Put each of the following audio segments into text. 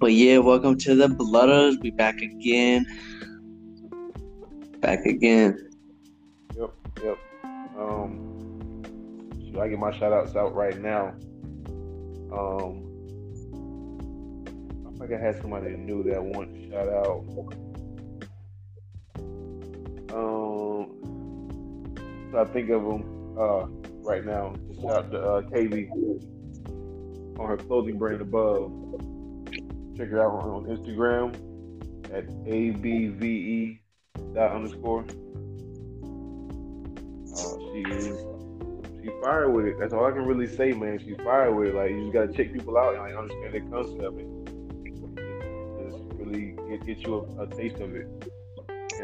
But yeah, welcome to the Blooders. We back again. Back again. Yep, yep. Um, should I get my shout outs out right now? Um, I think I had somebody new that want to shout out. Um, so I think of them uh, right now. Shout out to uh, KB on her clothing brand above. Check her out on Instagram at abve dot underscore. Uh, she is she fired with it. That's all I can really say, man. She's fired with it. Like you just gotta check people out and like understand the concept and just really get, get you a, a taste of it.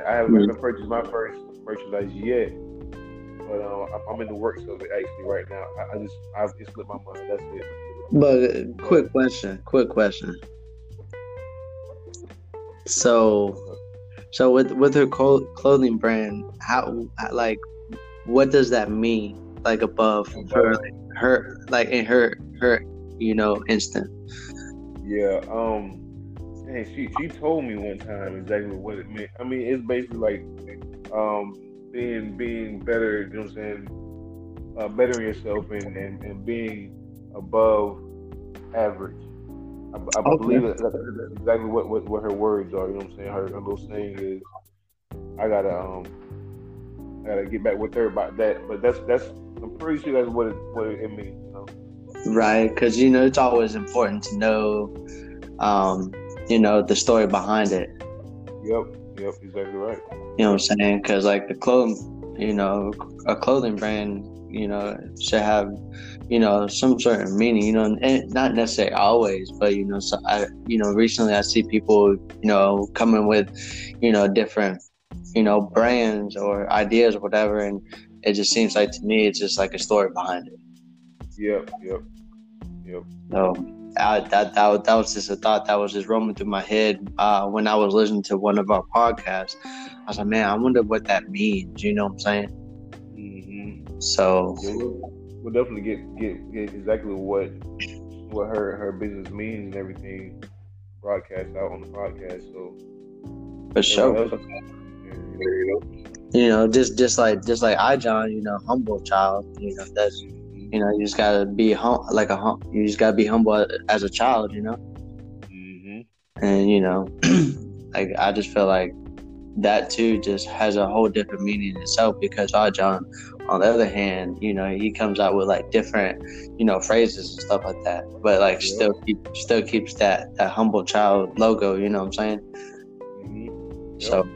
I haven't even purchased my first merchandise yet, but uh, I'm in the works of it actually right now. I, I just I it slipped my mind. That's it. But quick question, quick question. So, so with with her clothing brand, how like what does that mean? Like above her, like, her like in her her you know instant. Yeah. Um. And she she told me one time exactly what it meant. I mean, it's basically like um being being better. You know what I'm saying? Uh, bettering yourself and, and, and being above average. I, I okay. believe that that's exactly what, what, what her words are. You know what I'm saying? Her, her little saying is, "I gotta um, I gotta get back with her about that." But that's that's I'm pretty sure that's what it what it means. You know? Right, because you know it's always important to know, um, you know, the story behind it. Yep, yep, exactly right. You know what I'm saying? Because like the clothing, you know, a clothing brand, you know, should have you know some certain meaning you know and not necessarily always but you know so i you know recently i see people you know coming with you know different you know brands or ideas or whatever and it just seems like to me it's just like a story behind it yep yep yep so I, that, that that was just a thought that was just roaming through my head uh, when I was listening to one of our podcasts. I was like, man, I wonder what that means. You know what I'm saying? Mm-hmm. So, we'll definitely get, get get exactly what what her her business means and everything broadcast out on the podcast. So for sure. You know, just just like just like I, John. You know, humble child. You know, that's you know, you just gotta be hum like a hum. You just gotta be humble as a child. You know. Mm-hmm. And you know, like I just feel like that too just has a whole different meaning in itself because our John on the other hand, you know, he comes out with like different, you know, phrases and stuff like that. But like yeah. still keep still keeps that that humble child logo, you know what I'm saying? Mm-hmm. So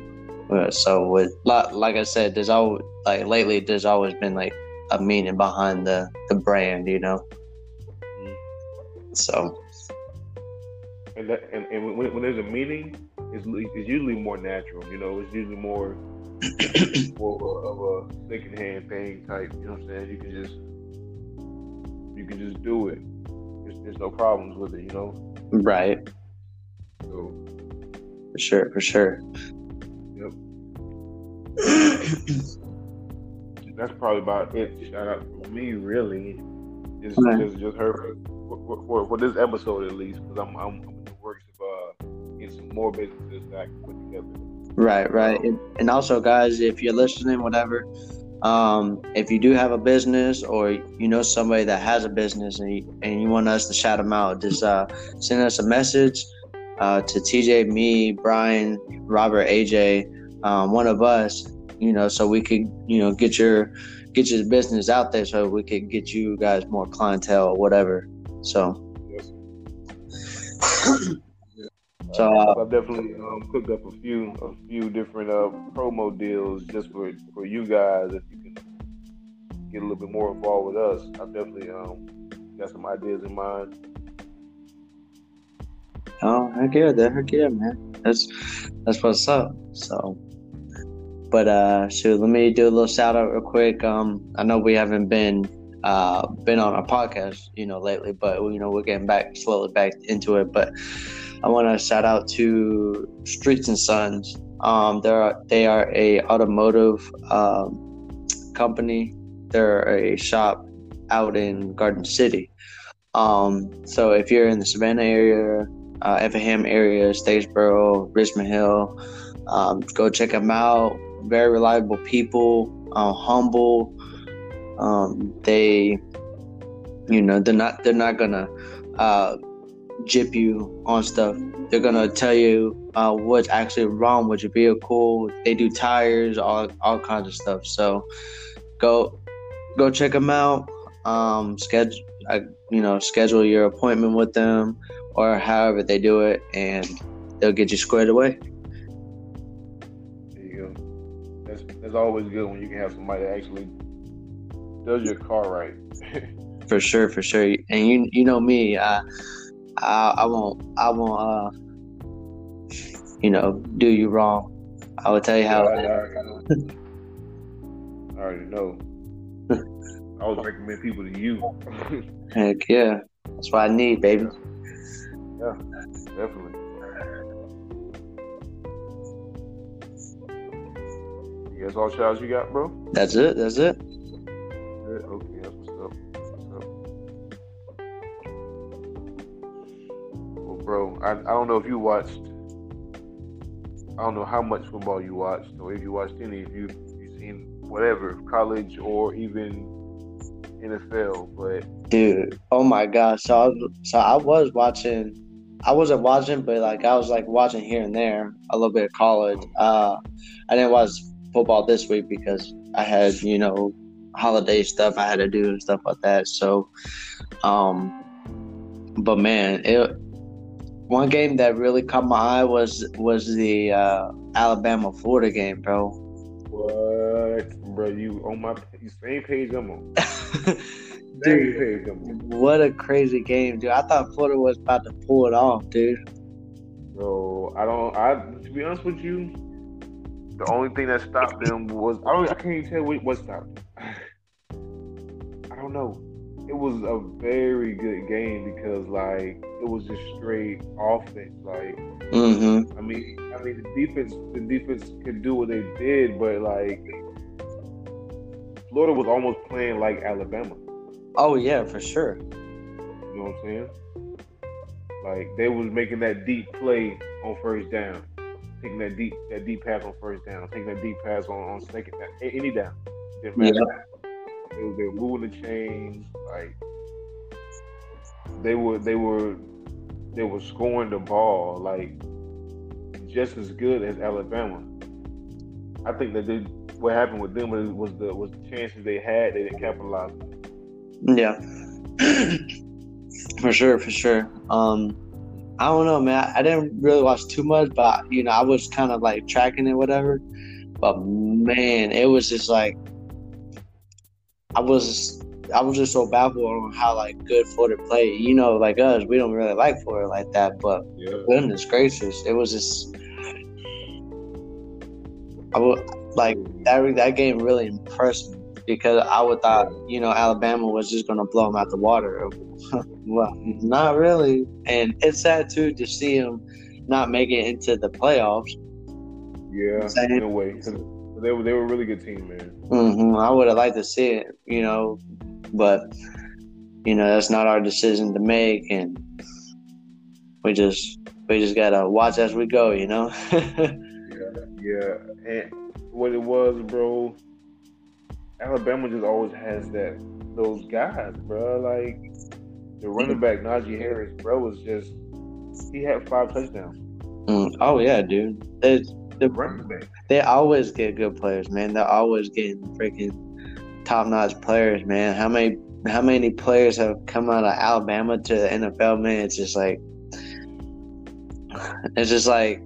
uh, so with like I said, there's always like lately there's always been like a meaning behind the the brand, you know. Mm-hmm. So and that, and, and when, when there's a meaning, it's, it's usually more natural. You know, it's usually more more of a second hand thing type. You know what I'm saying? You can just you can just do it. There's, there's no problems with it. You know? Right. So. For sure. For sure. Yep. That's probably about it. Shout out for me, really. Just, just, just her for, for, for, this episode at least, because I'm, I'm, I'm in the works of uh, getting some more businesses that I can put together. Right, right. And, also, guys, if you're listening, whatever, um, if you do have a business or you know somebody that has a business and you, and you want us to shout them out, just uh, send us a message uh, to TJ, me, Brian, Robert, AJ, um, one of us, you know, so we could, you know, get your get your business out there so we could get you guys more clientele or whatever. So. So uh, I've definitely um, cooked up a few a few different uh, promo deals just for for you guys. If you can get a little bit more involved with us, I've definitely um, got some ideas in mind. Oh, heck yeah, that heck yeah, man. That's that's what's up. So, but uh, so let me do a little shout out real quick. Um, I know we haven't been uh been on our podcast, you know, lately, but you know we're getting back slowly back into it, but. I want to shout out to Streets and Sons. Um, they're they are a automotive um, company. They're a shop out in Garden City. Um, so if you're in the Savannah area, uh, Effingham area, Statesboro, Richmond Hill, um, go check them out. Very reliable people, uh, humble. Um, they, you know, they're not they're not gonna uh, jip you on stuff. They're gonna tell you uh, what's actually wrong with your vehicle. They do tires, all all kinds of stuff. So go go check them out. Um, schedule, uh, you know, schedule your appointment with them or however they do it, and they'll get you squared away. There you go. That's that's always good when you can have somebody that actually does your car right. for sure, for sure. And you you know me, I I, I won't I won't uh you know do you wrong. I will tell you how. I, I, I already know. I always recommend people to you. Heck yeah, that's what I need, baby. Yeah, definitely. You guys all shouts you got, bro? That's it. That's it. Good. Okay, bro, I, I don't know if you watched. I don't know how much football you watched, or if you watched any. If you you seen whatever college or even NFL, but dude, oh my gosh! So I was, so I was watching. I wasn't watching, but like I was like watching here and there a little bit of college. Uh, I didn't watch football this week because I had you know holiday stuff I had to do and stuff like that. So, um, but man, it one game that really caught my eye was was the uh, Alabama Florida game, bro. What, bro? You on my you same page I'm on. Same dude, page I'm on. what a crazy game, dude! I thought Florida was about to pull it off, dude. So I don't. I to be honest with you, the only thing that stopped them was I don't. I can't even tell what, what stopped. I don't know. It was a very good game because like it was just straight offense. Like Mm-hmm. I mean, I mean the defense. The defense could do what they did, but like Florida was almost playing like Alabama. Oh yeah, for sure. You know what I'm saying? Like they was making that deep play on first down, taking that deep that deep pass on first down, taking that deep pass on, on second down, any down. Didn't matter. They, they were moving the chains. Like they were they were they were scoring the ball like just as good as Alabama. I think that they, what happened with them was, was the was the chances they had they didn't capitalize. Yeah. for sure, for sure. Um I don't know, man. I didn't really watch too much, but you know, I was kind of like tracking it, whatever. But man, it was just like I was I was just so baffled on how like good Florida played. You know, like us, we don't really like Florida like that, but Yeah. goodness gracious, it was just I would like that that game really impressed me because I would thought you know Alabama was just gonna blow them out the water. well, not really, and it's sad too to see them not make it into the playoffs. Yeah, in a way, they were they were a really good team, man. Mm-hmm. I would have liked to see it, you know, but you know that's not our decision to make, and we just we just gotta watch as we go, you know. Yeah, and what it was, bro. Alabama just always has that those guys, bro. Like the running back Najee Harris, bro, was just he had five touchdowns. Mm, oh yeah, dude. They, The running back. they always get good players, man. They're always getting freaking top notch players, man. How many how many players have come out of Alabama to the NFL, man? It's just like it's just like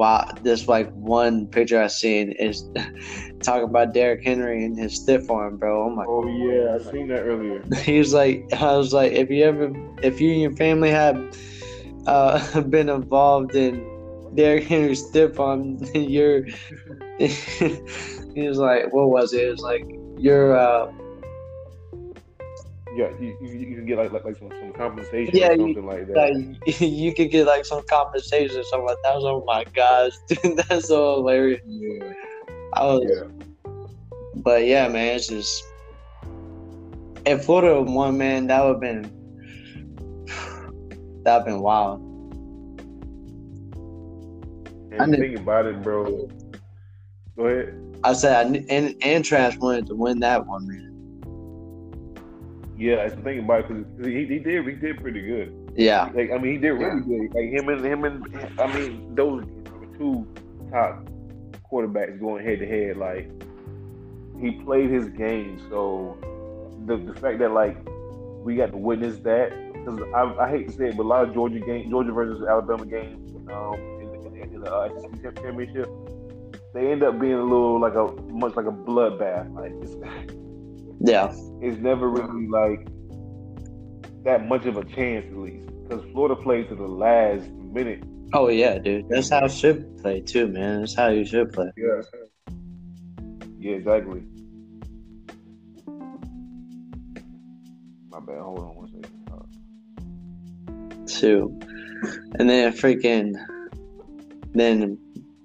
wow, this like one picture I seen is talking about Derrick Henry and his stiff arm, bro. Oh my Oh yeah, I seen that earlier. he was like I was like if you ever if you and your family have uh been involved in Derrick Henry's stiff arm you're he was like what was it? It was like you're uh Yeah, you, you, you can get like like, like some, some compensation Yeah, or you- something like that. like you could get like some compensation or something like that. Was oh my gosh, dude, that's so hilarious. yeah, I was yeah, but yeah, man, it's just if Florida won, man, that would have been that'd been wild. I And think about it, bro. Go ahead. I said, I, kn- and Trask wanted to win that one, man. Yeah, the thing about it because he, he did he did pretty good. Yeah, Like I mean, he did really good. Like him and him and I mean those two top quarterbacks going head to head. Like he played his game. So the the fact that like we got to witness that because I, I hate to say it, but a lot of Georgia game Georgia versus Alabama games um, in the, uh, championship, they end up being a little like a much like a bloodbath. Like it's, yeah, it's never really like that much of a chance at least because Florida played to the last minute. oh yeah, dude. That's how it should play too, man. That's how you should play. Yeah. Yeah, exactly. My bad. Hold on one second. Two. And then freaking then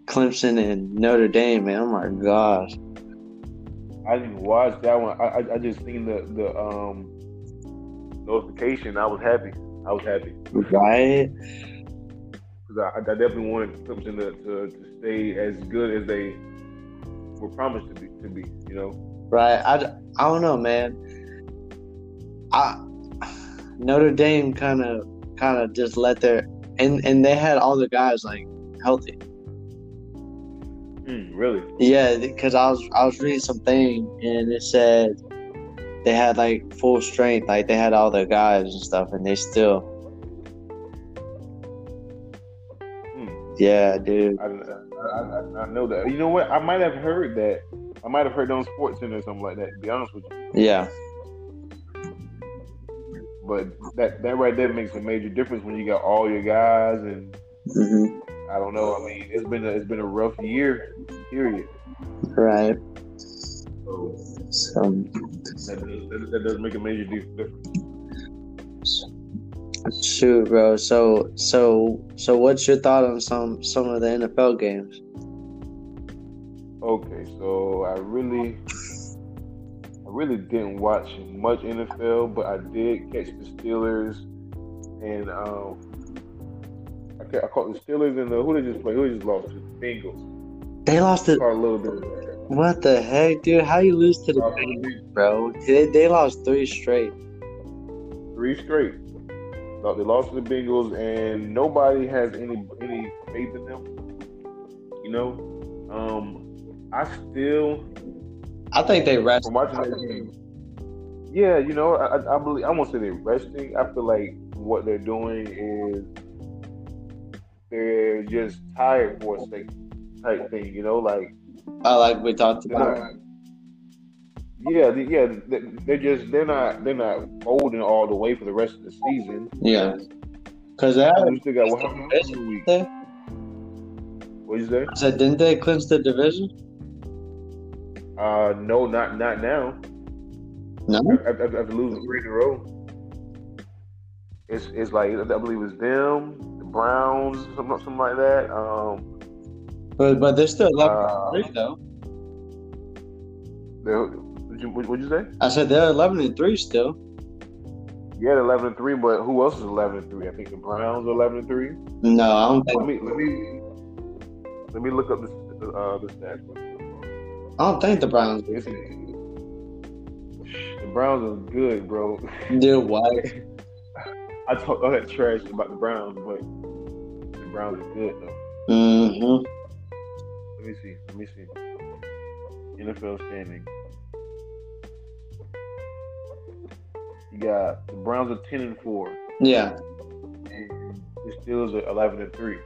Clemson and Notre Dame, man. Oh my gosh. I didn't watch that one. I, I I just seen the the um notification. I was happy. I was happy Right? because I, I definitely wanted Clemson to, to, to stay as good as they were promised to be. To be, you know. Right. I, I don't know, man. I Notre Dame kind of kind of just let their and and they had all the guys like healthy. Mm, really? Yeah, because I was I was reading something and it said they had like full strength, like they had all their guys and stuff, and they still. Mm. Yeah, dude. I, I, I, I know that. You know what? I might have heard that. I might have heard on Sports Center or something like that. To be honest with you, Yeah, but that that right there makes a major difference when you got all your guys and hmm I don't know. I mean, it's been a, it's been a rough year. Period. right. So So, that does, that, that does make a major difference. shoot, bro. So, so, so, what's your thought on some some of the NFL games? Okay, so I really, I really didn't watch much NFL, but I did catch the Steelers and um, I, I caught the Steelers and the who they just played. Who they just lost to the Bengals. They lost it. A little bit. What the heck, dude? How you lose to the Bengals, bro? They, they lost three straight. Three straight. Thought They lost to the Bengals, and nobody has any any faith in them. You know, um, I still I think they rest. from watching that game. Yeah, you know, I, I- I believe I won't say they're resting. I feel like what they're doing is they're just tired for a second type thing. You know, like I like we talked about. not. Yeah, yeah, they- they're just they're not they're not holding all the way for the rest of the season. Yeah, because You still got what happened week? They- What you say? I said, didn't they clinch the division? Uh, no, not not now. No. After, after losing three in a row, it's it's like I believe it's them, the Browns, something something like that. Um, But but they're still eleven uh, and three though. they're- what'd you, what'd you say? I said they're eleven and three still. Yeah, eleven and three, but who else is eleven and three? I think the Browns are eleven and three. No, I don't Think... Let me let me let me look up the uh, the stats. I don't think the Browns It's, the Browns are good, bro. do what. I talk all that trash about the Browns, but Browns are good though. Mm-hmm. Let me see. Let me see. NFL standing. You got the Browns are ten and four, Yeah. and the Steelers are eleven and three.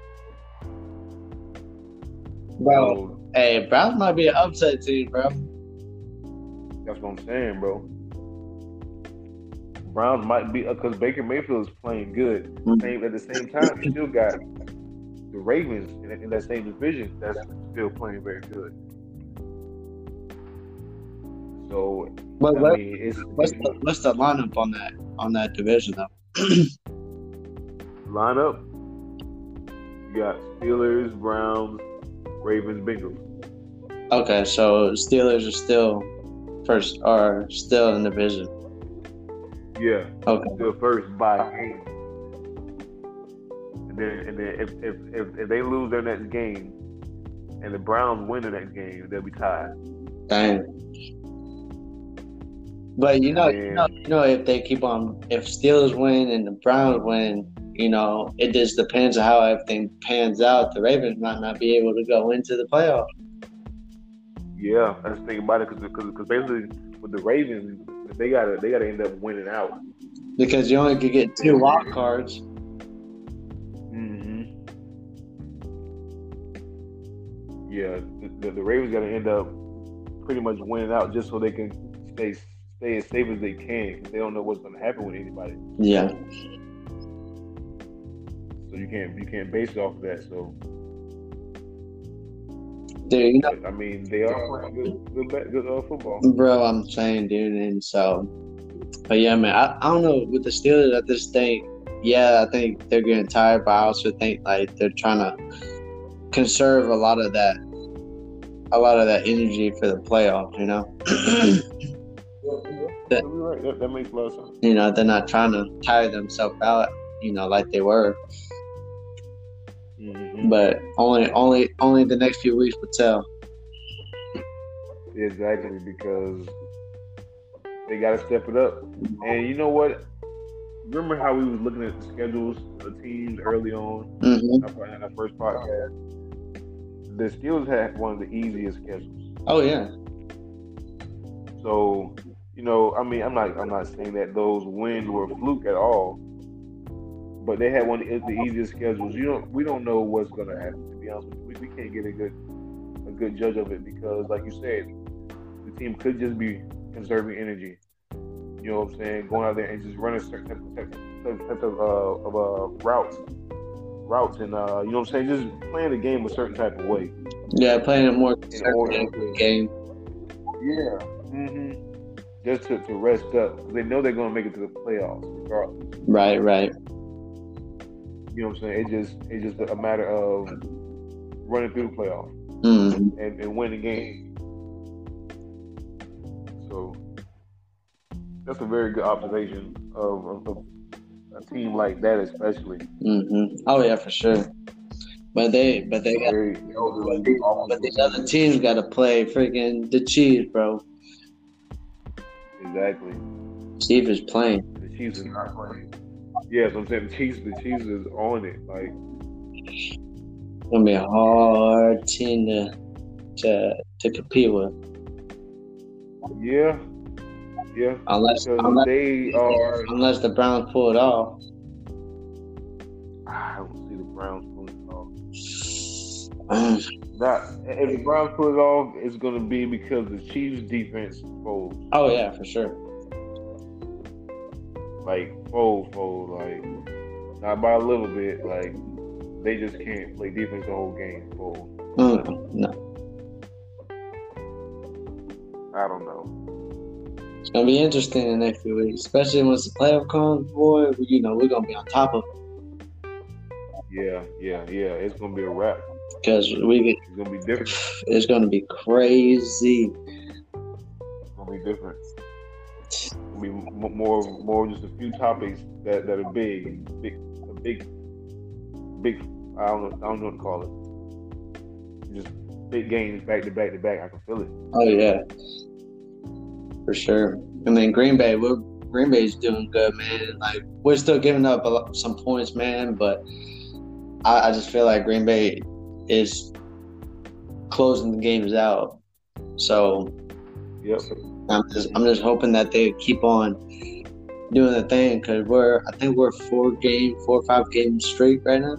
Bro, So hey, Browns might be an upset team, bro. that's what I'm saying, bro. Browns might be because Baker Mayfield is playing good. Mhm. Same at the same time, you still got the Ravens in, in that same division that's still playing very good. So But I mean, it's what's the what's the lineup on that on that division though? lineup. You got Steelers, Browns, Ravens, Bengals. Okay, so Steelers are still first are still in the division. Yeah, Okay. still first by game. And then if, if if if they lose their next game, and the Browns win the next game, they'll be tied. Dang. But you know, you know, you know, if they keep on, if Steelers win and the Browns win, you know, it just depends on how everything pans out. The Ravens might not be able to go into the playoffs. Yeah, that's the thing about it because because basically with the Ravens, they gotta they gotta end up winning out. because you only could get two wild cards. Yeah, the, the, Ravens got to end up pretty much winning out just so they can stay stay as safe as they can. Cause they don't know what's going to happen with anybody, Yeah, so you can't you can't base it off of that. So dude, you know, I mean, they are playing good good, good uh, football. bro, I'm saying, dude, and so, but yeah, man, I, I don't know with the Steelers. I just think, yeah, I think they're getting tired, but I also think like they're trying to conserve a lot of that, a lot of that energy for the playoffs. You know. You're right. That, that makes a lot of sense. you know they're not trying to tire themselves out you know like they were Mm-hmm. but only only only the next few weeks will tell Exactly because they got to step it up. And you know what? Remember how we was looking at the schedules of teams early on hmm our- in our first podcast? The Steelers had one of the easiest schedules. oh yeah So, you know, I mean, I'm not, I'm not saying that those wins were a fluke at all, but they had one of the easiest schedules. You don't, we don't know what's going to happen. To be honest with you, we, we can't get a good, a good judge of it because, like you said, the team could just be conserving energy. You know what I'm saying? Going out there and just running certain type, type, type of, uh, of uh, routes, routes, and uh, you know what I'm saying? Just playing the game a certain type of way. yeah playing a more conservative game Yeah. hmm Just to, to rest up. They know they're going to make it to the playoffs regardless. right right You know what I'm saying? It just it's just a matter of running through the playoffs hmm and, and winning games. So that's a very good observation of, of, of a team like that, especially. hmm oh yeah for sure but they but they got but these other teams got to play freaking the Chiefs bro exactly. Chiefs is playing The Chiefs is not playing. Yeah, so I'm saying the Chiefs. The Chiefs is on it. Like gonna be a hard team to to to compete with yeah, yeah. unless unless, they are. unless the Browns pull it off I don't see the Browns pulling it off. Not if the Browns pull it off, it's going to be because the Chiefs' defense folds, oh yeah for sure like fold, fold, like not by a little bit. Like they just can't play defense the whole game. Fold. Mm, no I don't know. It's gonna be interesting in the next few weeks, especially once the playoff comes. Boy, you know we're gonna be on top of it. Yeah, yeah, yeah. It's going to be a wrap. because we It's going to be different. it's gonna be crazy. It's going to be different. It's going to be more, more just a few topics that, that are big, big, a big, big. I don't know. I don't know what to call it. Just big games back to back to back. I can feel it. Oh yeah, for sure. I mean Green Bay, we're Green Bay's doing good, man. Like we're still giving up a lot, some points, man, but I, I just feel like Green Bay is closing the games out. So Yep. I'm just I'm just hoping that they keep on doing the thing because we're I think we're four game four or five games straight right now.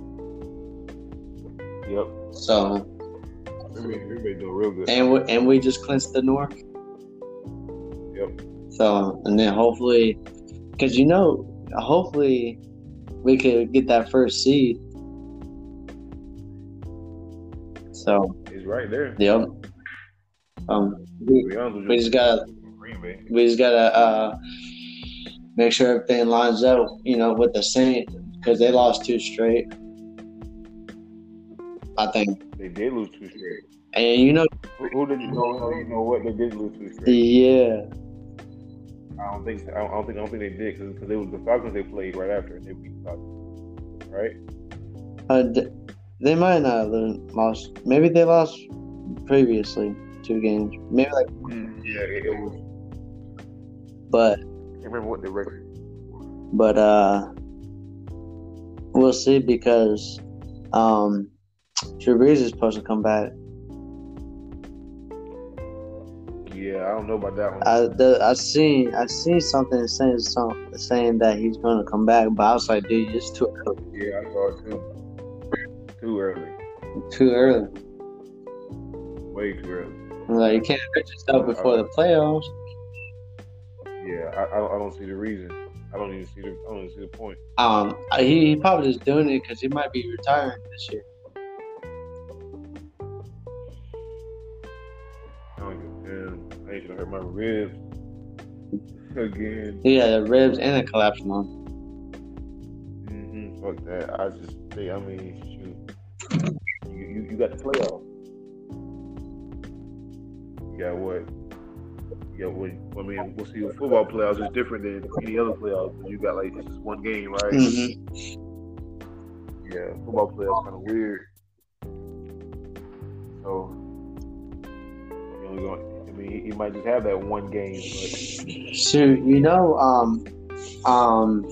Yep. So Everybody, everybody doing real good. and we and we just clinched the North. So and then hopefully, because you know, hopefully we could get that first seed. So he's right there. yep. Um, we, To be honest with we just gotta we just gotta uh make sure everything lines up, you know, with the Saints because they lost two straight. I think, They did lose two straight. and you know, Who, who did you know? You know what? They did lose two straight. yeah, I don't think. I don't, I don't think. I don't think they did because it was the Falcons they played right after and they beat the Falcons. Right? Uh, they might not have lost. Maybe they lost previously two games. Maybe like. Mm, yeah, it, it was. But. I remember what the record. But uh, we'll see because um, Drew Brees is supposed to come back. Yeah, I don't know about that one. I the, I seen I seen something saying some saying that he's gonna come back, but I was like, dude, it's too early. Yeah, I saw it too. Too early. Too early. Way too early. Like you can't hurt yourself before the playoffs. Yeah, I, I, don't see the reason. I don't even see the I don't even see the point. Um, he, he probably just doing it because he might be retiring this year. I ain't gonna hurt my ribs again. Yeah, the ribs and the collapsed lung. Mm-hmm. Fuck that. I just think. I mean, shoot. You you, you got the playoff. You got what? Yeah, what? I mean, we'll see. Football playoffs is different than any other playoffs. You got like it's just one game, right? Mm-hmm. Yeah, football playoffs kind of weird. So, mean, he, might just have that one game. But... So you know, um, um,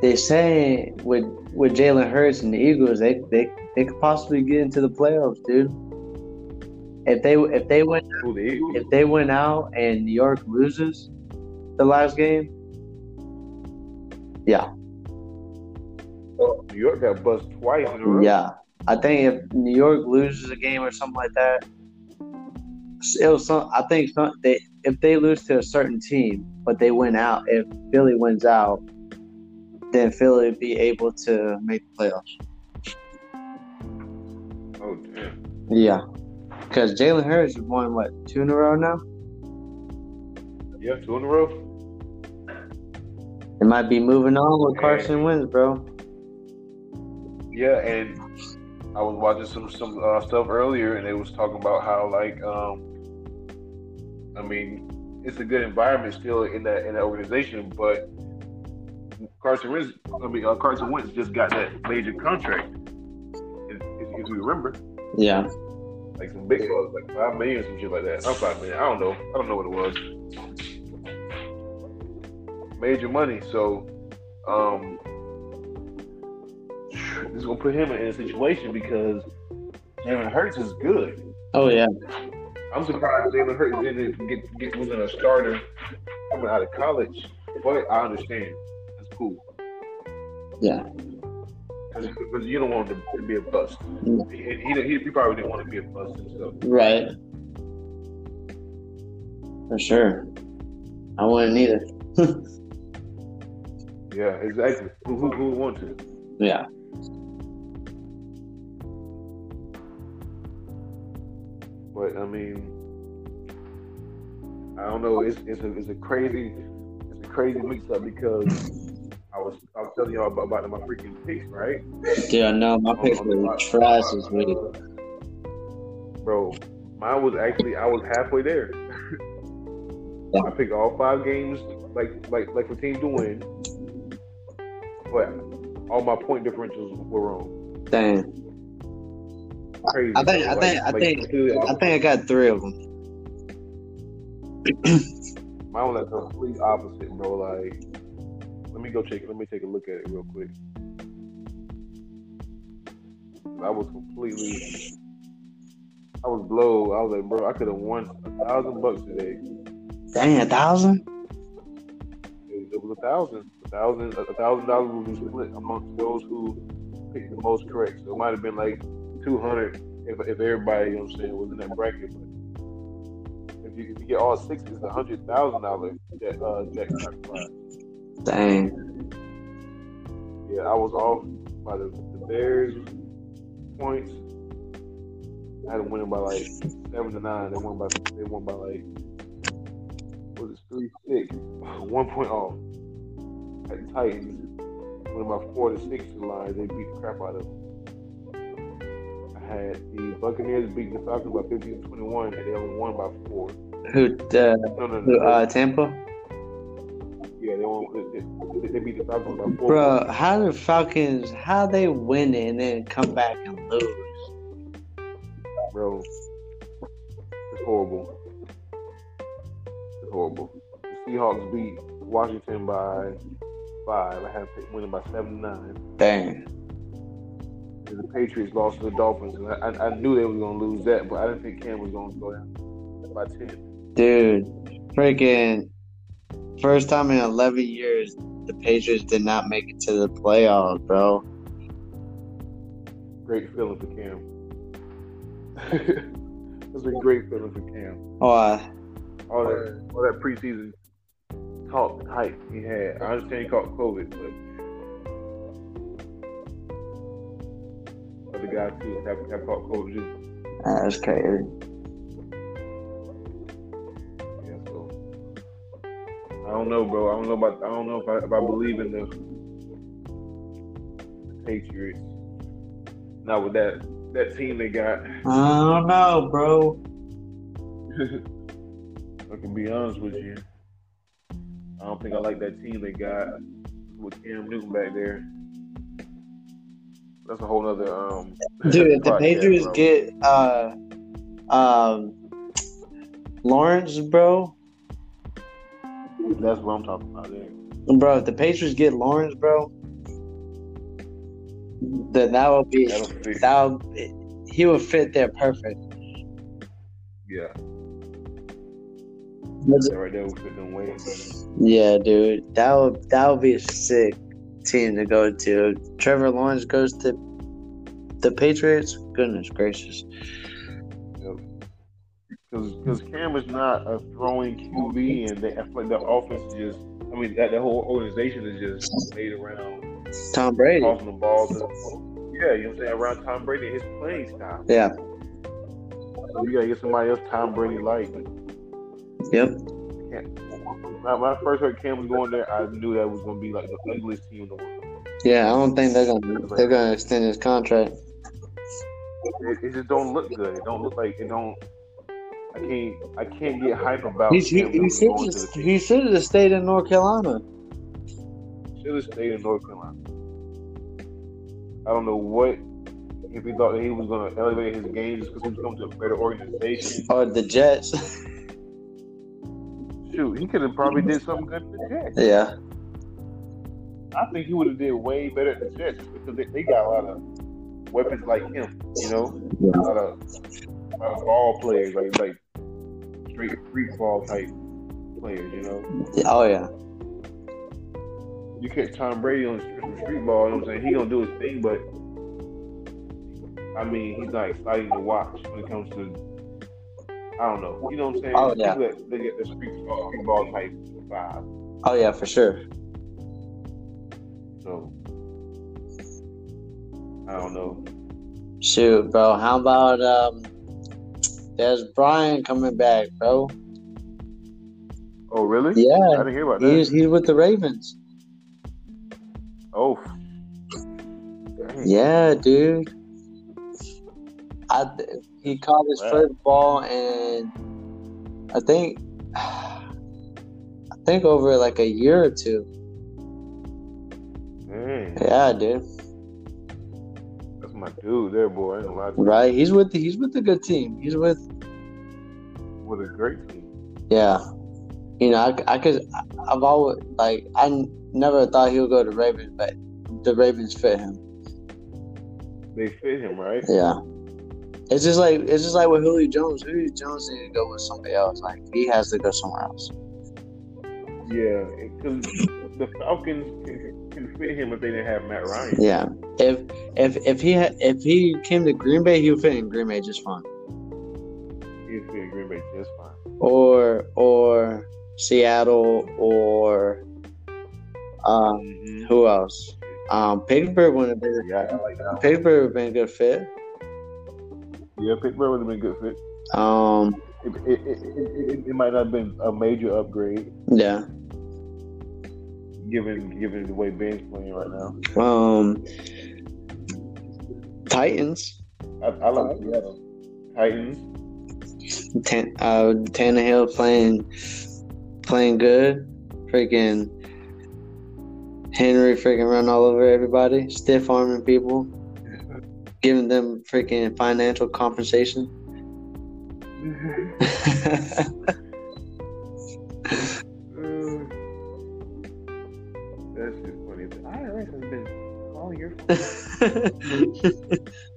they say with with Jalen Hurts and the Eagles, they they they could possibly get into the playoffs, dude. If they if they went if they went out and New York loses the last game, yeah. New York got bust twice in a row. Yeah, I think if New York loses a game or something like that, it was some. I think some, they if they lose to a certain team, but they win out. If Philly wins out, then Philly would be able to make the playoffs. Oh damn. Yeah. Because Jalen Hurts has won what two in a row now. Yeah, two in a row. It might be moving on with Carson Wentz, bro. Yeah, and I was watching some some uh, stuff earlier, and they was talking about how like, um, I mean, it's a good environment still in that in that organization, but Carson Wentz, I mean, uh, Carson Wentz just got that major contract. If, if you remember. Yeah like some big bucks, like five million, some shit like that. Not five million. I don't know. I don't know what it was. Major money. So, um, this is gonna put him in a situation because Jalen Hurts is good. Oh yeah. I'm surprised Jalen Hurts didn't get get wasn't a starter coming out of college, but I understand. That's cool. Yeah because you don't want him to be a bust. Mm. He, he, he, probably didn't want to be a bust himself. Right. For sure. I wouldn't either. yeah, exactly. Who, who, who would want to? Yeah. But I mean, I don't know. It's it's a, it's a crazy it's a crazy mix up because I was I was telling y'all about, about my freaking picks, right? Yeah, no, my picks were trash this week. Uh, bro, mine was actually I was halfway there. yeah. I picked all five games like like like for team to win, but all my point differentials were wrong. Dang. Crazy. I think I think I think I think I got three of them. Mine was like the complete opposite, bro. Like let me go check. Let me take a look at it real quick. I was completely. I was blown. I was like, bro, I could have won a thousand bucks today. Dang, a thousand? It, it was a thousand. A thousand. A thousand dollars would be split amongst those who picked the most correct. So it might have been like two hundred if, if everybody, you know what I'm saying, was in that bracket. But if you, if you get all six, it's a hundred thousand dollar uh, jackpot prize. Dang. Yeah, I was off by the, the Bears points. I had to win them winning by like seven to nine. They won by they won by like what is three six, one point off. At Titans, winning by four to six to the Lions. They beat the crap out of them. Had the Buccaneers beating the Falcons by 15 to 21, and they only won by four. Who? Uh, no, no, no, who, uh, Tampa. Yeah, they won. They, they beat the Falcons by four. Bro, how the Falcons? How they win it and then come back and lose? Bro, it's horrible. It's horrible. The Seahawks beat Washington by five. I had to win by seven nine. Dang. The Patriots lost to the Dolphins, and I, I knew they were going to lose that, but I didn't think Cam was going to go down by ten. Dude, freaking first time in 11 years the Patriots did not make it to the playoffs, bro. Great feeling for Cam. That's a great feeling for Cam. Oh, uh, All that, all that preseason talk hype he had. I understand he caught COVID, but other guys too have, have caught COVID too. that's crazy. Yeah, so I don't know, bro. I don't know about. I don't know if I if I believe in the Patriots. Not with that that team they got. I don't know, bro. I can be honest with you. I don't think I like that team they got with Cam Newton back there. That's a whole other um. Dude, if the Patriots bro. get uh um Lawrence, bro, that's what I'm talking about. There. bro, if the Patriots get Lawrence, bro, then that would be that would, he would fit there perfect. Yeah, that right there would fit them way. Yeah, dude, that would that would be sick team to go to. Trevor Lawrence goes to the Patriots. Goodness gracious. Because Cam is not a throwing QB, and they, I feel like the offense is just. I mean, that the whole organization is just made around Tom Brady. tossing the ball to. Yeah, you know what I'm saying? Around Tom Brady and his playing style. Yeah. So you gotta get somebody else Tom Brady like. Yep. I- when I first heard Cam was going there, I knew that was gonna be like the ugliest team in the world. Yeah, I don't think they're gonna they're gonna extend his contract. It, it just don't look good. It don't look like it don't. I can't. I can't get hype about. He, he, he should going to just, he should have stayed in North Carolina. Should have stayed in North Carolina. I don't know what if he thought that he was going to elevate his game just because he was coming to a better organization. Or the Jets. Shoot, he could have probably did something good for the Jets. yeah. I think he would have did way better at the Jets because they, they got a lot of weapons like him. You know, a lot of, a lot of ball players like like straight freak ball type players. You know, Oh yeah. you catch Tom Brady on the street ball. You know what I'm saying? He gonna do his thing, but I mean, he's not exciting to watch when it comes to. I don't know. You know what I'm saying? Oh, yeah. That- They get the street ball, street ball type vibe. Oh yeah, for sure. So I don't know. Shoot, bro. How about um Dez Bryant coming back, bro. Oh, really? Yeah. I didn't hear about that. He's he's with the Ravens. Oh. Dang. Yeah, dude. I he caught his Wow. first ball and I think I think over like a year or two. Yeah, dude. That's my dude there, boy. I ain't gonna lie to you. Right? He's with the, he's with a good team. He's with With a great team. yeah. You know, I, I could I've always like I never thought he would go to Ravens, but the Ravens fit him. They fit him, right? Yeah. It's just like it's just like with Julio Jones. Julio Jones needs to go with somebody else. Like he has to go somewhere else. Yeah, because the Falcons can, can fit him if they didn't have Matt Ryan. Yeah. If if if he had, if he came to Green Bay, he would fit in Green Bay just fine. He'd fit in Green Bay just fine. Or or Seattle or um who else? Um Pittsburgh would have been Yeah, I like that. Pittsburgh would have been a good fit. Yeah, Pittsburgh would have been a good fit. Um It, it, it, it, it, it might not have been a major upgrade yeah. given given the way Ben's playing right now. Um Titans. I, I like Seattle. Titans. Tan, uh, Tannehill playing playing good. Freaking Henry freaking run all over everybody, stiff arming people, giving them freaking financial compensation. That's just funny. The IRS has been calling your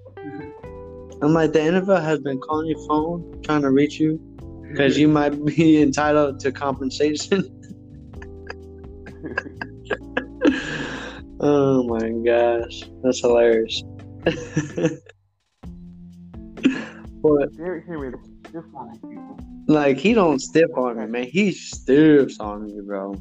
I'm like, the NFL has been calling your phone, trying to reach you, because you might be entitled to compensation. oh my gosh, that's hilarious. but Derrick Henry stiff arming people. like, he don't stiff on me, man. He stiffs on me, bro.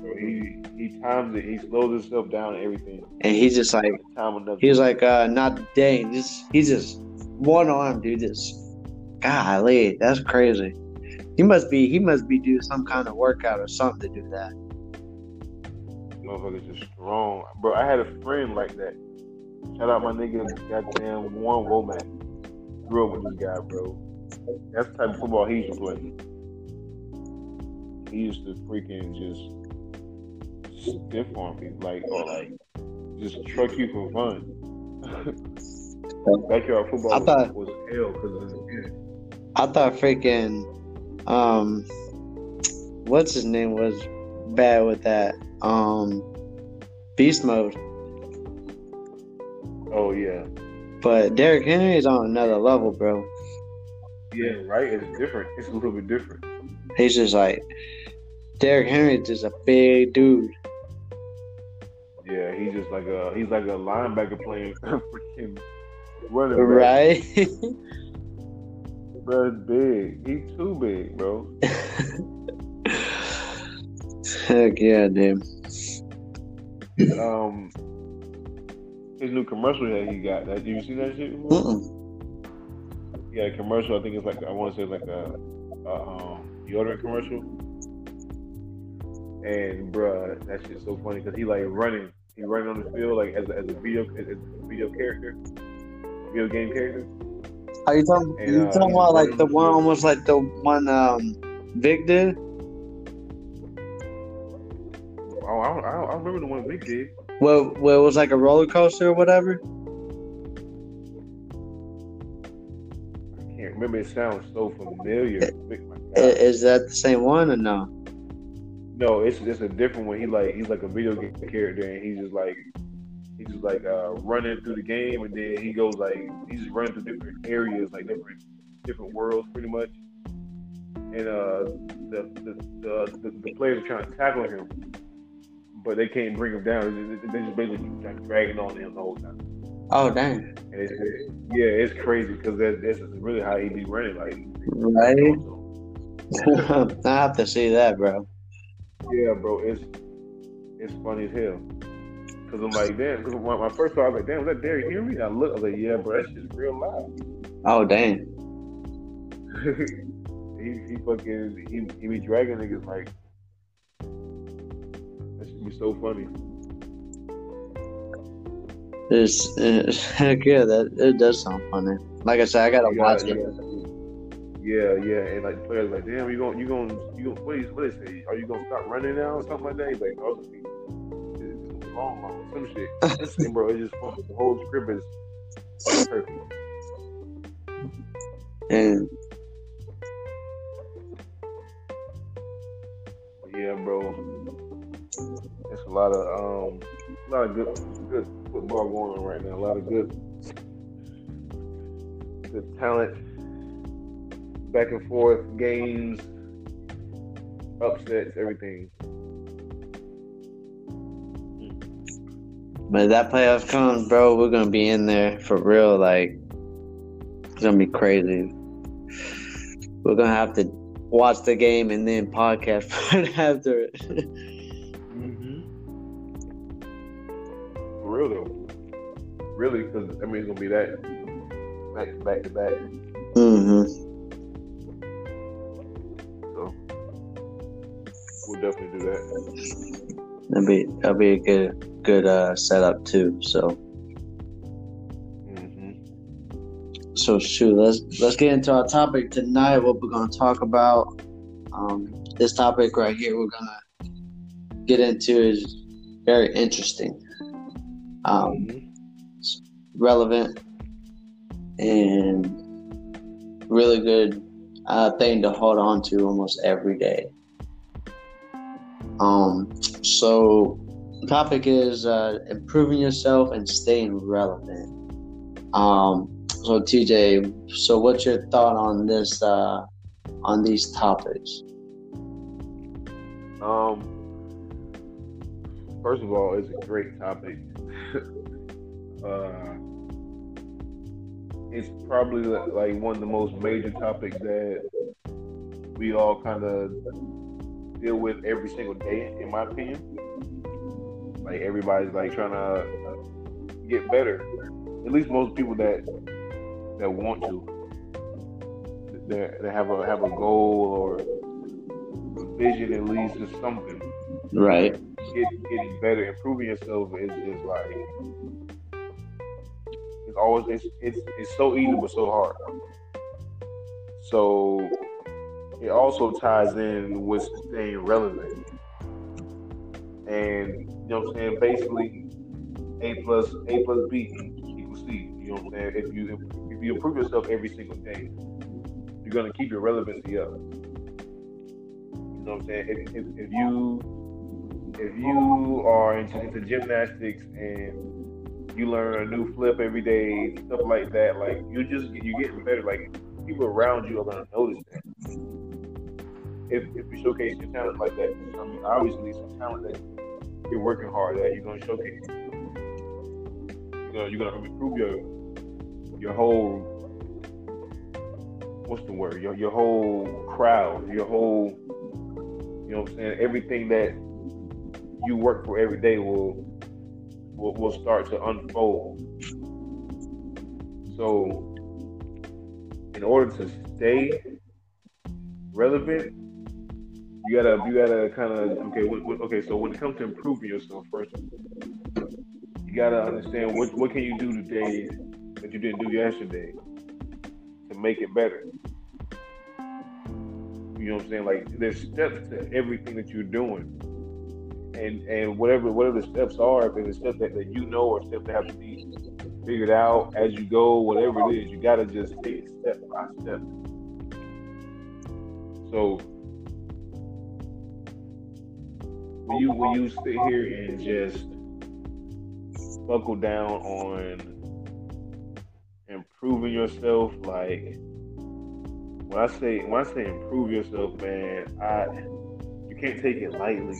So he he times it. He slows himself down and everything. And he's just like, Time enough. he like, uh, not today. Just he's just one arm, dude. Just golly, that's crazy. He must be he must be doing some kind of workout or something to do that. Motherfuckers just strong, bro. I had a friend like that. Shout out my nigga, goddamn Warren Womack. Grew up with this guy, bro. That's the type of football he used to play. He used to freaking just stiff arm people, like or like just truck you for fun. Backyard football I thought- was, was hell because of his I thought freaking um what's his name was bad with that. Um Beast mode. Oh yeah, But Derrick Henry is on another level, bro. yeah, right. It's different. It's a little bit different. He's just like Derrick Henry is just a big dude. Yeah, he's just like a he's like a linebacker playing freaking running back. Right? Bro, it's big. He's too big, bro. Heck yeah, dude. Um, his new commercial that he got. That you see that shit? a commercial. I think it's like I want to say like a, a um, deodorant commercial. And bruh, that shit's so funny because he like running. He running on the field like as a, as a video as a video character, video game character. Are you talking? And, you uh, talking about like the one, almost like the one um Vick did? Oh, I don't, I don't, I remember the one Vick did. Where, where it was like a roller coaster or whatever? I can't remember. It sounds so familiar. Vick, my I- God. Is that the same one or no? No, it's it's a different one. He like he's like a video game character, and he's just like he's just like uh, running through the game, and then he goes like he's just running through different areas, like different different worlds, pretty much. And uh, the the, the the the players are trying to tackle him, but they can't bring him down. They just basically like, dragging on him the whole time. Oh dang! It's, yeah, it's crazy because that's, that's really how he be running. Like, Right? I have to see that, bro. Yeah, bro, it's it's funny as hell. Cause I'm like, damn. Cause when my first thought, I was like, damn, was that Derrick Henry? I look, I was like, yeah, bro, that just real loud. Oh dang! he he fucking he, he be dragging niggas like be so funny. It's, heck yeah, that it does sound funny. Like I said, I gotta Yeah, watch yeah. it. Yeah, yeah, and like players like, damn, you gonna you gonna you what is, what is it? Are you gonna stop running now or something like that? He's like, oh, no, it's long, long, some shit. and bro, it's just. The whole script is perfect. And Yeah, bro. It's a lot of um, a lot of good, good football going on right now. A lot of good, good talent, back and forth games, upsets, everything. but that playoff comes, bro, we're gonna be in there for real. Like it's gonna be crazy. We're gonna have to watch the game and then podcast right after it. real though, really, because I mean it's gonna be that back to back to back. hmm So we'll definitely do that. That'd be that'd be a good good uh setup too. So Mm-hmm. so shoot, let's let's get into our topic tonight. What we're gonna talk about. Um, this topic right here, we're gonna get into is very interesting, um, Mhm. relevant, and really good uh, thing to hold on to almost every day. Um, so the topic is uh, improving yourself and staying relevant. Um, so TJ, so what's your thought on this uh, on these topics? Um, first of all, it's a great topic. uh, it's probably like one of the most major topics that we all kind of deal with every single day, in my opinion. Like everybody's like trying to get better. At least most people that that want to. That, that have a have a goal or a vision at least or something. Right. Get, getting better, improving yourself is just like it's always it's it's it's so easy but so hard. So it also ties in with staying relevant. And you know what I'm saying? Basically A plus A plus B equals C. You know what I'm saying? If you if you improve yourself every single day, you're gonna keep your relevancy up. You know what I'm saying? If, if, if you if you are into, into gymnastics and you learn a new flip every day, stuff like that, like you just you're getting better. Like people around you are gonna notice that. If, if you showcase your talent like that, I mean, obviously some talent that you're working hard at, you're gonna showcase. You're gonna you're gonna improve your your whole what's the word? Your your whole crowd, your whole you know what I'm saying, everything that you work for every day will will, will start to unfold. So in order to stay relevant, you gotta you gotta kind of okay okay. So when it comes to improving yourself, first you gotta understand what what can you do today that you didn't do yesterday to make it better. You know what I'm saying? Like there's steps to everything that you're doing. And and whatever whatever the steps are, if it's steps that, that you know or steps that have to be figured out as you go, whatever it is, you gotta just take it step by step. So when you when you sit here and just buckle down on improving yourself, like when I say when I say improve yourself, man, I you can't take it lightly.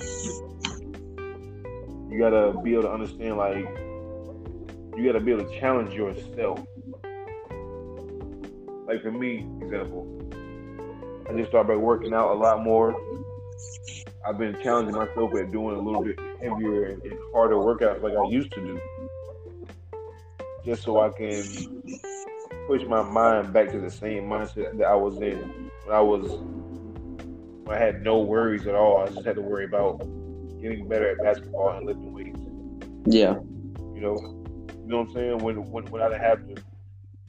You gotta be able to understand, like you gotta be able to challenge yourself. Like for me, example, I just started working out a lot more. I've been challenging myself at doing a little bit heavier and, and harder workouts like I used to do, just so I can push my mind back to the same mindset that I was in when I was when I had no worries at all. I just had to worry about getting better at basketball and lifting weights. Yeah. You know, you know what I'm saying? When when when I have to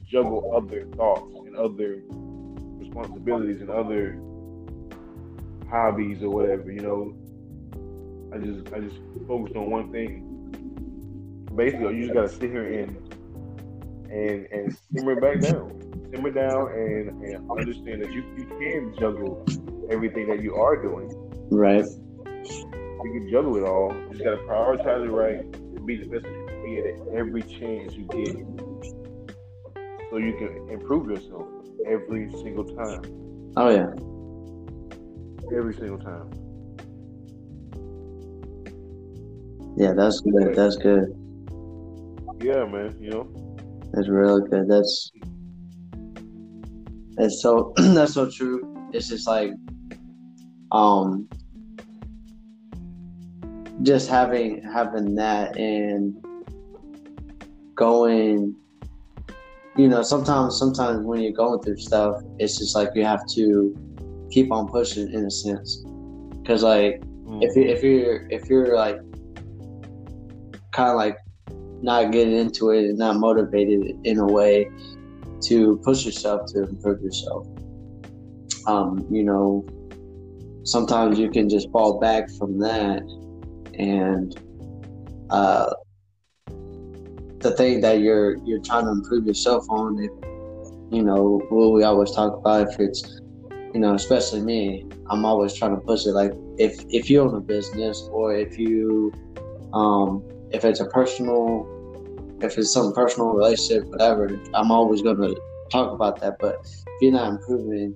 juggle other thoughts and other responsibilities and other hobbies or whatever, you know. I just I just focused on one thing. Basically, you just gotta sit here and and and simmer back down, simmer down, and and understand that you you can juggle everything that you are doing. Right. You can juggle it all. You just gotta prioritize it right and be the best you can be at every chance you get, so you can improve yourself every single time. Oh yeah. Every single time. Yeah, that's good. That's good. Yeah, man. You know. That's really good. That's that's so that's so true. It's just like um just having having that and going you know sometimes sometimes when you're going through stuff it's just like you have to keep on pushing in a sense because like if you if you're if you're like kind of like not getting into it and not motivated in a way to push yourself to improve yourself. Um, you know, sometimes you can just fall back from that and uh, the thing that you're you're trying to improve yourself on. If you know what we always talk about, if it's you know, especially me, I'm always trying to push it. Like if if you own a business or if you um, if it's a personal if it's some personal relationship, whatever, I'm always gonna talk about that. But if you're not improving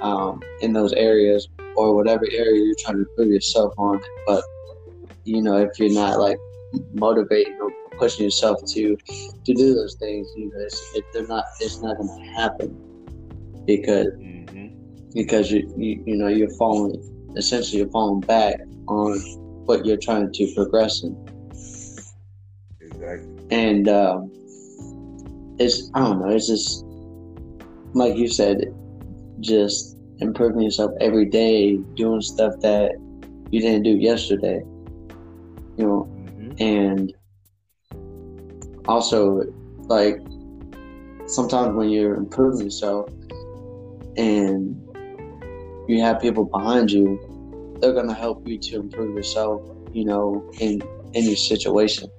um, in those areas or whatever area you're trying to improve yourself on, but you know, if you're not like motivating or pushing yourself to to do those things, you know, it's, if they're not, it's not gonna happen because mm-hmm. because you, you you know you're falling essentially you're falling back on what you're trying to progress in. Exactly. And um, it's I don't know, it's just like you said, just improving yourself every day, doing stuff that you didn't do yesterday. You know, mm-hmm. and also like sometimes when you're improving yourself and you have people behind you, they're gonna help you to improve yourself, you know, in in your situation.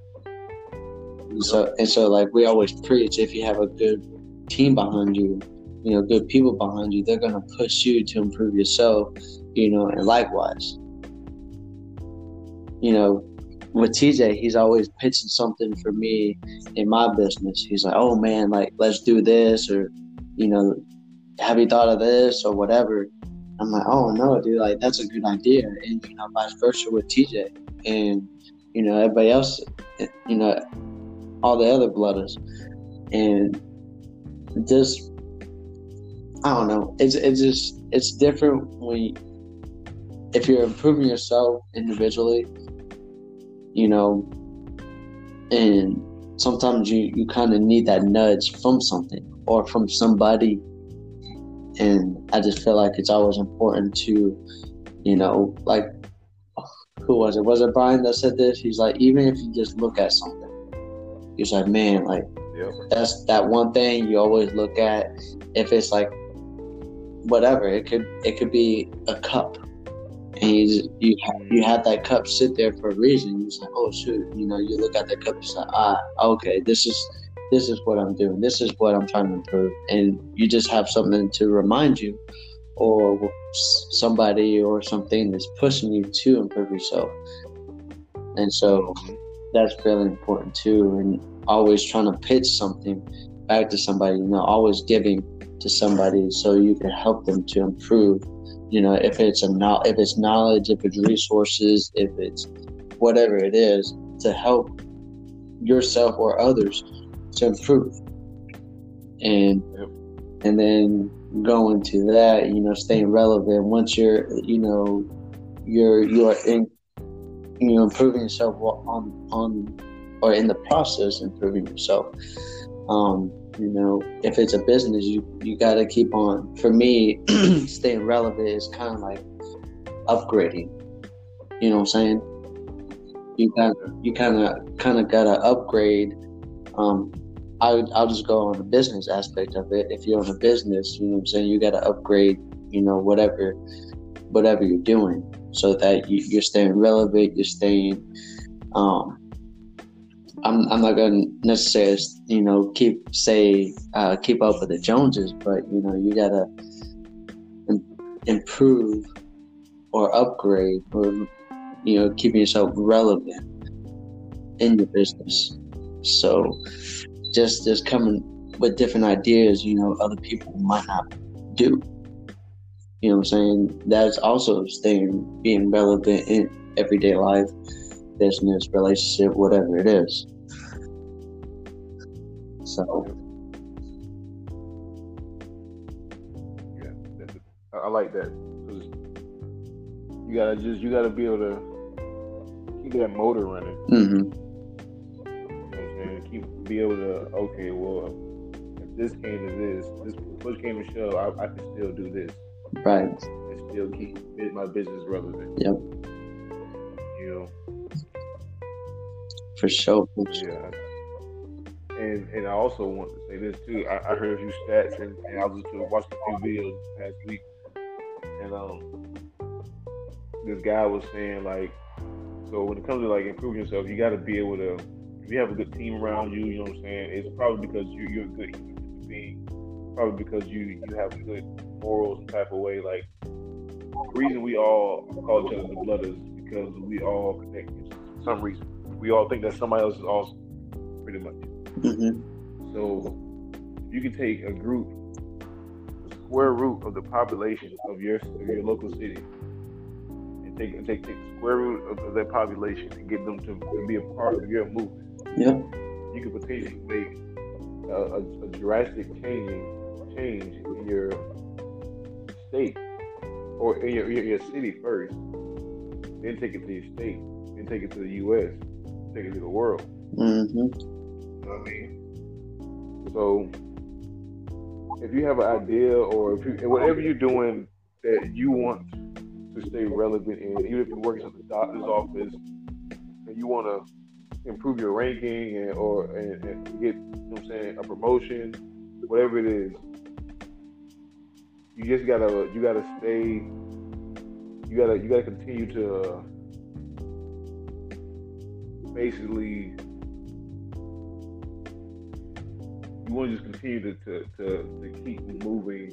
And so and so like we always preach if you have a good team behind you, you know, good people behind you, they're gonna push you to improve yourself, you know, and likewise. You know, with TJ, he's always pitching something for me in my business. He's like, "Oh man, like let's do this," or you know, "Have you thought of this?" or whatever. I'm like, "Oh no, dude, like that's a good idea," and you know, vice versa with TJ, and you know, everybody else, you know, all the other blooders, and just I don't know. It's it's just it's different when you, if you're improving yourself individually, you know, and sometimes you you kind of need that nudge from something or from somebody, and I just feel like it's always important to, you know, like who was it? Was it Brian that said this? He's like, even if you just look at something, he's like, man, like yep. that's that one thing you always look at. If it's like whatever. It could it could be a cup, and you you you have that cup sit there for a reason. You're like, oh shoot, you know, you look at the cup, you like, ah, okay, this is this is what I'm doing. This is what I'm trying to improve, and you just have something to remind you, or somebody or something that's pushing you to improve yourself. And so that's really important too. And always trying to pitch something back to somebody, you know, always giving to somebody so you can help them to improve. You know, if it's a if it's knowledge, if it's resources, if it's whatever it is to help yourself or others to improve. And and then going to that, you know, staying relevant once you're, you know, you're you are in you know improving yourself on on or in the process improving yourself um you know if it's a business you you got to keep on for me staying relevant is kind of like upgrading. You know what i'm saying? You got you kind of kind of got to upgrade. Um I, i'll just go on the business aspect of it. If you're in a business you know what i'm saying? You got to upgrade you know whatever whatever you're doing so that you, you're staying relevant you're staying um I'm, I'm not to necessarily, you know, keep say uh, keep up with the Joneses, but you know, you gotta Im- improve or upgrade or you know, keeping yourself relevant in your business. So, just just coming with different ideas, you know, other people might not do. You know what I'm saying? That's also staying being relevant in everyday life, business, relationship, whatever it is. So yeah, I like that. You gotta just you gotta be able to keep that motor running. Mm-hmm. You know what I'm saying? Keep be able to okay, well, if this came to this, this push came to shove, I, I can still do this. Right. And still keep my business relevant. Yep. You know. For sure. Yeah. And and I also want to say this too. I, I heard a few stats and, and I was just watched a few videos past week, and um, this guy was saying like So when it comes to like improving yourself, you got to be able to. If you have a good team around you, you know what I'm saying. It's probably because you, you're a good human being. Probably because you you have good morals and type of way. Like the reason we all call each other the blood is because we all connect for some reason. We all think that somebody else is awesome, pretty much. Mm-hmm. So you can take a group, the square root of the population of your of your local city, and take take, take the square root of, that population and get them to, to be a part of your movement. Yeah. You could potentially make a, a, a drastic changing change in your state or in your, your, your city first, then take it to your state, then take it to the U.S., take it to the world. Mm-hmm. You know what I mean? So if you have an idea or if you whatever you're doing that you want to stay relevant in, even if you're working at the doctor's office and you want to improve your ranking and or and, and get you know what I'm saying a promotion, whatever it is, you just gotta you gotta stay you gotta you gotta continue to uh, basically you want to just continue to, to, to, to keep moving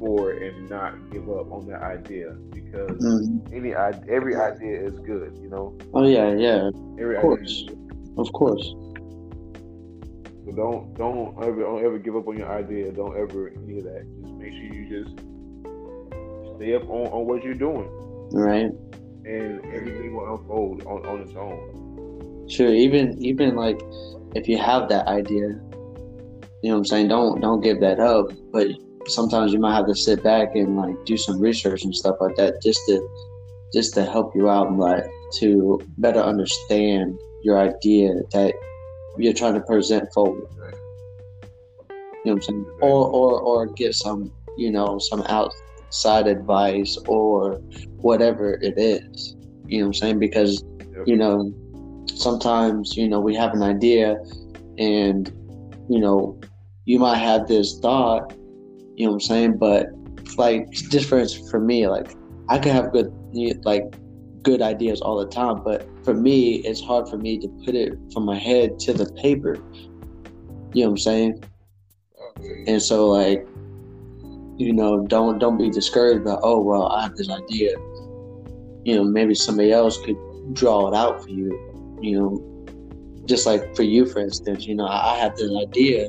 forward and not give up on that idea because Mm-hmm. any every idea is good, you know. Oh yeah, yeah. Every Of course. Of course. So don't don't ever don't ever give up on your idea. Don't ever any of that. Just make sure you just stay up on, on what you're doing, Right. And everything will unfold on, on its own. Sure. Even even like if you have that idea, you know what I'm saying. Don't don't give that up. But sometimes you might have to sit back and like do some research and stuff like that just to just to help you out and like to better understand your idea that you're trying to present forward. You know what I'm saying? Or or or get some you know some outside advice or whatever it is. You know what I'm saying? Because you know sometimes you know we have an idea and you know you might have this thought you know what i'm saying? But like just for instance, for me like i could have good like good ideas all the time but for me it's hard for me to put it from my head to the paper. You know what i'm saying? And so like you know don't don't be discouraged about oh well i have this idea you know maybe somebody else could draw it out for you you know just like for you for instance you know i have this idea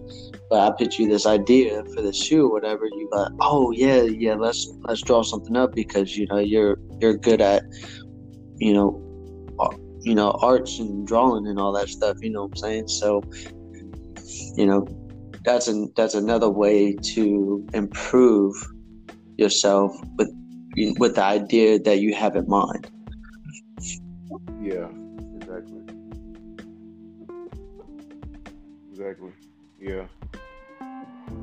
but i pitch you this idea for the shoe or whatever you like oh yeah yeah let's let's draw something up because you know you're you're good at you know you know arts and drawing and all that stuff you know what i'm saying? So you know that's an that's another way to improve yourself with with the idea that you have in mind Yeah, exactly. Exactly. Yeah.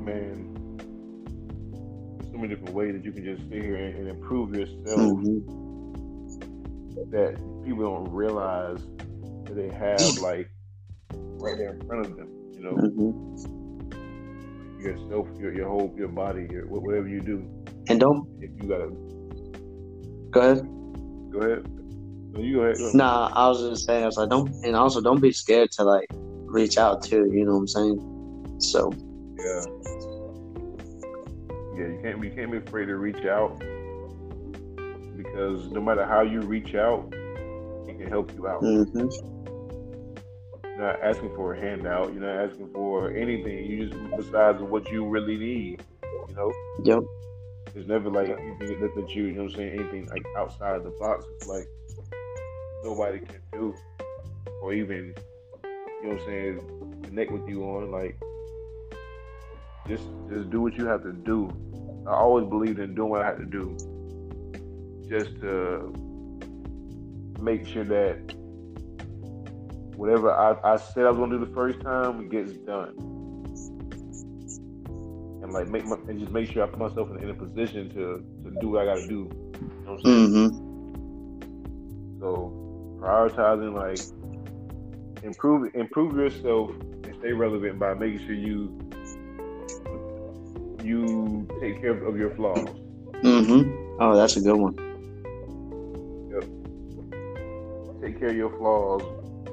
Man, there's so many different ways that you can just sit here and, and improve yourself Mhm. that people don't realize that they have like right there in front of them. You know, Mhm. yourself, your your whole your body, your whatever you do. and don't If you gotta go ahead go ahead. No, you go ahead. Go ahead. Nah, I was just saying, I was like, don't, and also don't be scared to like reach out to. You know what I'm saying? So, Yeah. Yeah, you can't be can't be afraid to reach out because no matter how you reach out, it can help you out. hmm You're not asking for a handout. You're not asking for anything. You just besides what you really need. You know, yep, it's never like anything that, that you you know what I'm saying anything like outside of the box. It's like nobody can do or even you know what I'm saying connect with you on like just just do what you have to do. I always believed in doing what I had to do just to make sure that whatever I, I said I was gonna do the first time it gets done. And like make my, and just make sure I put myself in, in a position to, to do what I gotta do. You know what I'm saying? hmm So prioritizing like improve improve yourself and stay relevant by making sure you you take care of, of your flaws. hmm Oh, that's a good one. Yep. take care of your flaws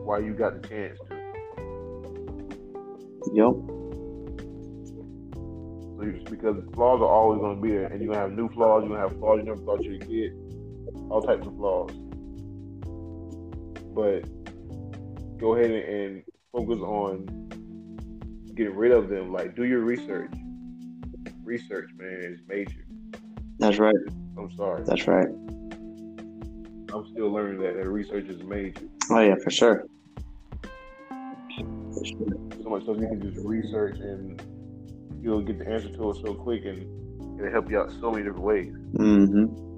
while you got the chance to. Yep. Because flaws are always going to be there, and you're gonna have new flaws. You're gonna have flaws you never thought you'd get. All types of flaws. But go ahead and focus on getting rid of them. Like, do your research. Research, man, is major. That's right. I'm sorry. That's right. I'm still learning that that research is major. Oh yeah, for sure. For sure. So much so you can just research and you'll get the answer to it so quick and it'll help you out so many different ways. Mm-hmm.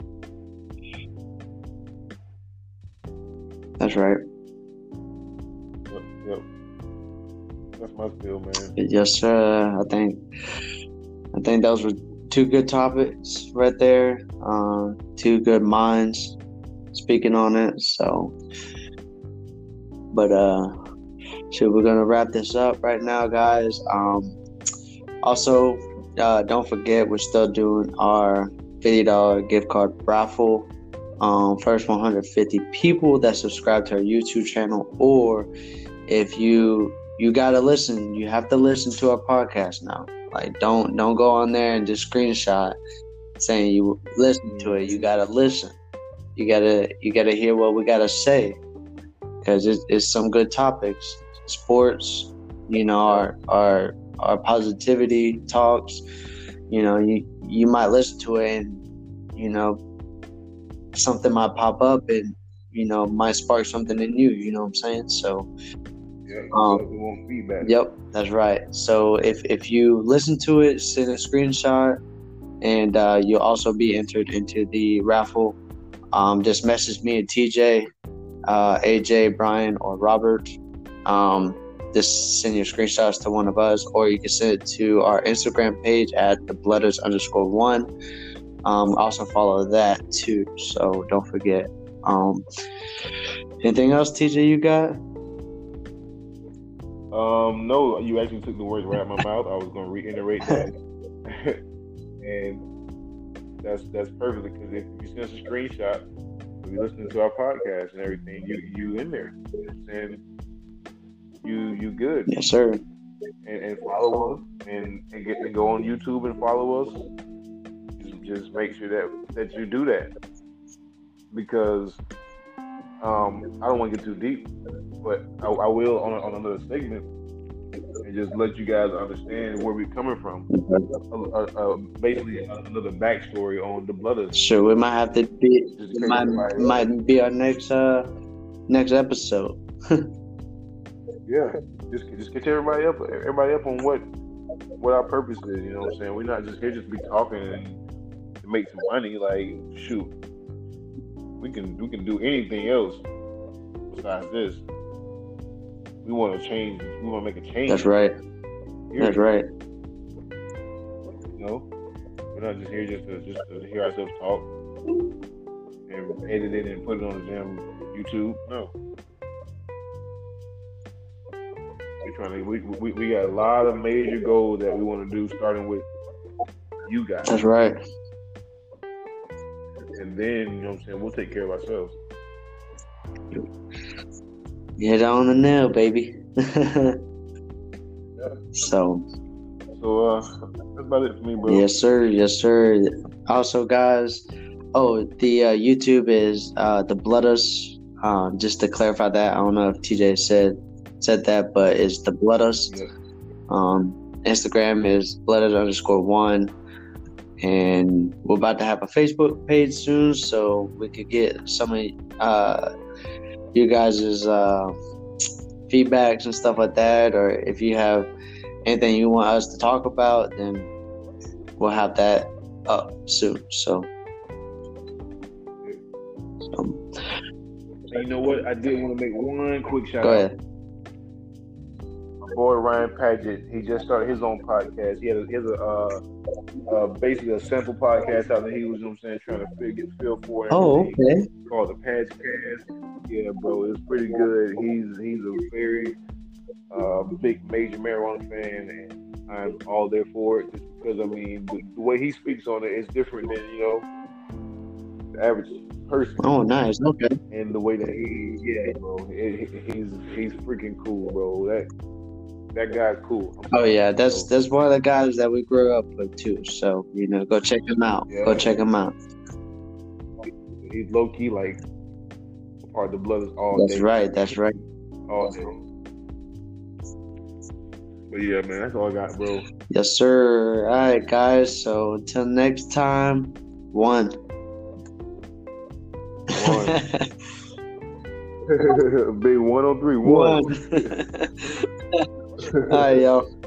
That's right. Yep. yep. That's my spiel, man. Yes, sir. I think I think those were two good topics right there. Uh, two good minds speaking on it. So, but uh, so we're gonna wrap this up right now, guys. Um, also, uh, don't forget we're still doing our fifty dollar gift card raffle. Um, first 150 people that subscribe to our YouTube channel, or if you you gotta listen, you have to listen to our podcast now. Like, don't don't go on there and just screenshot saying you listen to it. You gotta listen. You gotta you gotta hear what we gotta say because it's, it's some good topics. Sports, you know, our our our positivity talks. You know, you you might listen to it and you know something might pop up and you know might spark something in you. You know what I'm saying? So. Yeah, Um, we want feedback. Yep, that's right. So if if you listen to it, send a screenshot, and uh, you'll also be entered into the raffle. Um, just message me at TJ, uh, AJ, Brian, or Robert. Um, just send your screenshots to one of us, or you can send it to our Instagram page at the Blooders underscore one. Um, also follow that too. So don't forget. Um, anything else, TJ? You got? Um, no, you actually took the words right out of my mouth. I was going to reiterate that, and that's that's perfect because if you send us a screenshot, if you listening to our podcast and everything, you you in there, and you you good, Yes, sir. and, and follow us, and and get and go on YouTube and follow us. Just, make sure that that you do that because um, I don't want to get too deep, but I, I will on, on another segment and just let you guys understand where we're coming from. Uh, uh, uh, basically, another backstory on the Blooders. Sure, we might have to be Just in it case might, might be our next uh next episode. Yeah, just just catch everybody up, everybody up on what what our purpose is. You know what I'm saying? We're not just here just to be talking and to make some money. Like, shoot, we can we can do anything else besides this. We want to change. We want to make a change. That's right. Here, That's right. You know, we're not just here just to just to hear ourselves talk and edit it and put it on the damn YouTube. No. We're trying to. We, we, we got a lot of major goals that we want to do, starting with you guys, That's right. and then you know what I'm saying. We'll take care of ourselves. Hit it on the nail, baby. so So uh, that's about it for me, bro. yes, sir. Yes, sir. Also, guys. Oh, the uh, YouTube is uh, the Blooders. Um, just to clarify that, I don't know if TJ said said that, but it's the Blooders. Yeah. Um, Instagram is blooders underscore one. And we're about to have a Facebook page soon, so we could get some of uh, you guys' uh, feedbacks and stuff like that. Or if you have anything you want us to talk about, then we'll have that up soon. So, um, you know what? I did want to make one quick shout go out. Boy Ryan Paget, he just started his own podcast. He has a, he has a uh, uh, basically a simple podcast out there. He was, you know what I'm saying, trying to the feel for it. Oh, okay. called the Patchcast. Yeah, bro, it's pretty good. He's he's a very uh, big major marijuana fan, and I'm all there for it. Just because I mean, the, the way he speaks on it is different than you know the average person. Oh, nice. Okay. And the way that he, yeah, bro, he, he's he's freaking cool, bro. That that guy's cool. Oh yeah, that's that's one of the guys that we grew up with too. So you know, go check him out. Go check him out. he's low key like part of the blood is all That's day. right. That's right. all day. But yeah, man, that's all I got, bro. Yes, sir. All right, guys. So until next time, one. One. Big one on three, one. one. All right, y'all.